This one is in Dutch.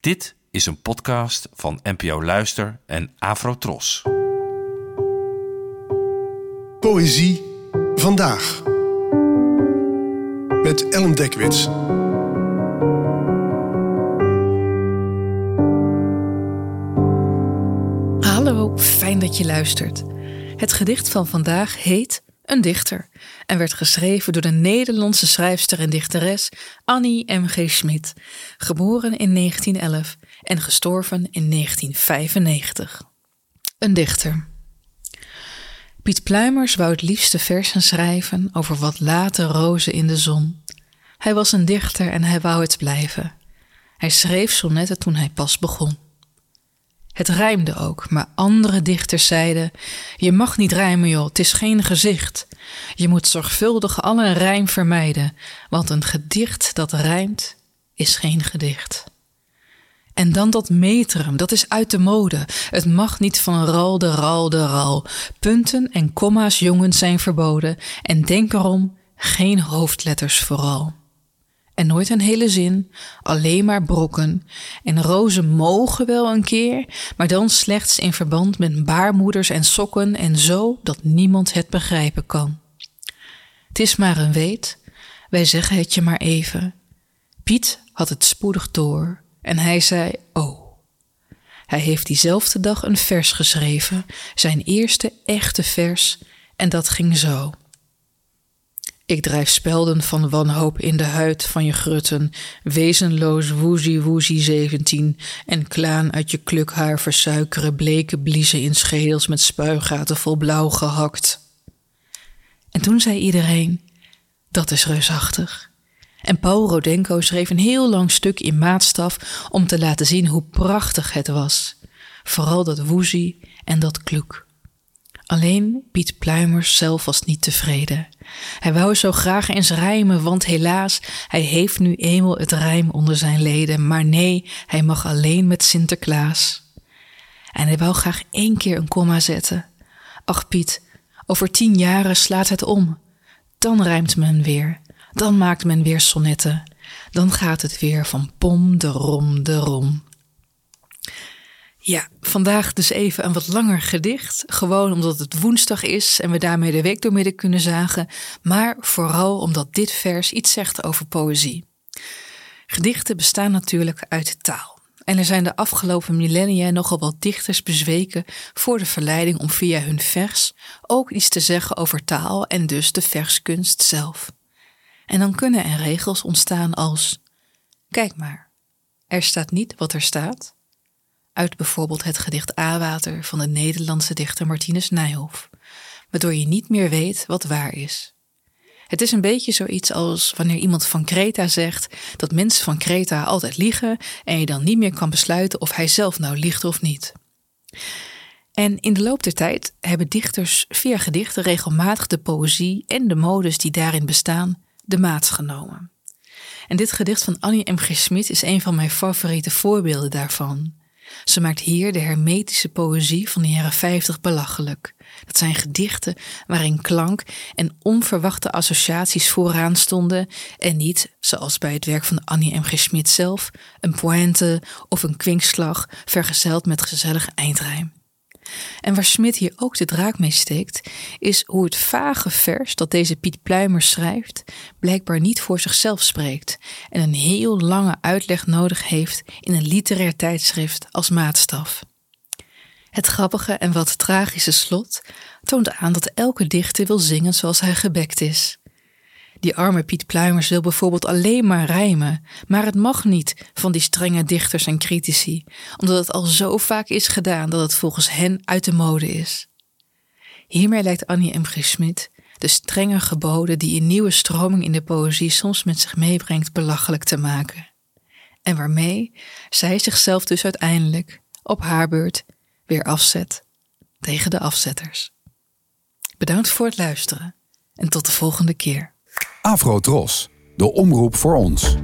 Dit is een podcast van NPO Luister en Afrotros. Poëzie vandaag. Met Ellen Dekwits. Hallo, fijn dat je luistert. Het gedicht van vandaag heet Een dichter en werd geschreven door de Nederlandse schrijfster en dichteres Annie M.G. Schmid, geboren in 1911 en gestorven in 1995. Een dichter. Piet Pluimers wou het liefste versen schrijven over wat late rozen in de zon. Hij was een dichter en hij wou het blijven. Hij schreef sonnetten toen hij pas begon. Het rijmde ook, maar andere dichters zeiden: Je mag niet rijmen, joh, het is geen gezicht. Je moet zorgvuldig alle rijm vermijden, want een gedicht dat rijmt is geen gedicht. En dan dat metrum, dat is uit de mode. Het mag niet van ral de ral de ral. Punten en komma's jongens zijn verboden en denk erom geen hoofdletters vooral en nooit een hele zin, alleen maar brokken. En rozen mogen wel een keer, maar dan slechts in verband met baarmoeders en sokken en zo dat niemand het begrijpen kan. Het is maar een weet, wij zeggen het je maar even. Piet had het spoedig door en hij zei: Oh. Hij heeft diezelfde dag een vers geschreven, zijn eerste echte vers, en dat ging zo. Ik drijf spelden van wanhoop in de huid van je grutten, wezenloos woezie woezie zeventien, en klaan uit je klukhaar versuikeren bleke bliezen in schedels met spuigaten vol blauw gehakt. En toen zei iedereen, dat is reusachtig. En Paul Rodenko schreef een heel lang stuk in maatstaf om te laten zien hoe prachtig het was. Vooral dat woezie en dat kloek. Alleen Piet Pluimers zelf was niet tevreden. Hij wou zo graag eens rijmen, want helaas, hij heeft nu eenmaal het rijm onder zijn leden. Maar nee, hij mag alleen met Sinterklaas. En hij wou graag één keer een komma zetten. Ach Piet, over tien jaren slaat het om. Dan rijmt men weer. Dan maakt men weer sonnetten. Dan gaat het weer van pom de rom de rom. Ja, vandaag dus even een wat langer gedicht. Gewoon omdat het woensdag is en we daarmee de week doormidden kunnen zagen. Maar vooral omdat dit vers iets zegt over poëzie. Gedichten bestaan natuurlijk uit taal. En er zijn de afgelopen millennia nogal wat dichters bezweken voor de verleiding om via hun vers ook iets te zeggen over taal en dus de verskunst zelf. En dan kunnen er regels ontstaan als: Kijk maar, er staat niet wat er staat uit bijvoorbeeld het gedicht A-water van de Nederlandse dichter Martinus Nijhoff, waardoor je niet meer weet wat waar is. Het is een beetje zoiets als wanneer iemand van Kreta zegt dat mensen van Kreta altijd liegen en je dan niet meer kan besluiten of hij zelf nou liegt of niet. En in de loop der tijd hebben dichters via gedichten regelmatig de poëzie en de modes die daarin bestaan de maats genomen. En dit gedicht van Annie M. G. Smit is een van mijn favoriete voorbeelden daarvan. Ze maakt hier de hermetische poëzie van de jaren 50 belachelijk. Dat zijn gedichten waarin klank en onverwachte associaties vooraan stonden en niet, zoals bij het werk van Annie M. G. Schmidt zelf, een pointe of een kwinkslag vergezeld met gezellige eindrijm. En waar Smit hier ook de draak mee steekt, is hoe het vage vers dat deze Piet Pluimer schrijft, blijkbaar niet voor zichzelf spreekt en een heel lange uitleg nodig heeft in een literair tijdschrift als maatstaf. Het grappige en wat tragische slot toont aan dat elke dichter wil zingen zoals hij gebekt is. Die arme Piet Pluimers wil bijvoorbeeld alleen maar rijmen, maar het mag niet van die strenge dichters en critici, omdat het al zo vaak is gedaan dat het volgens hen uit de mode is. Hiermee lijkt Annie M. G. Schmidt de strenge geboden die een nieuwe stroming in de poëzie soms met zich meebrengt belachelijk te maken. En waarmee zij zichzelf dus uiteindelijk, op haar beurt, weer afzet tegen de afzetters. Bedankt voor het luisteren en tot de volgende keer. Afro Tros, de omroep voor ons.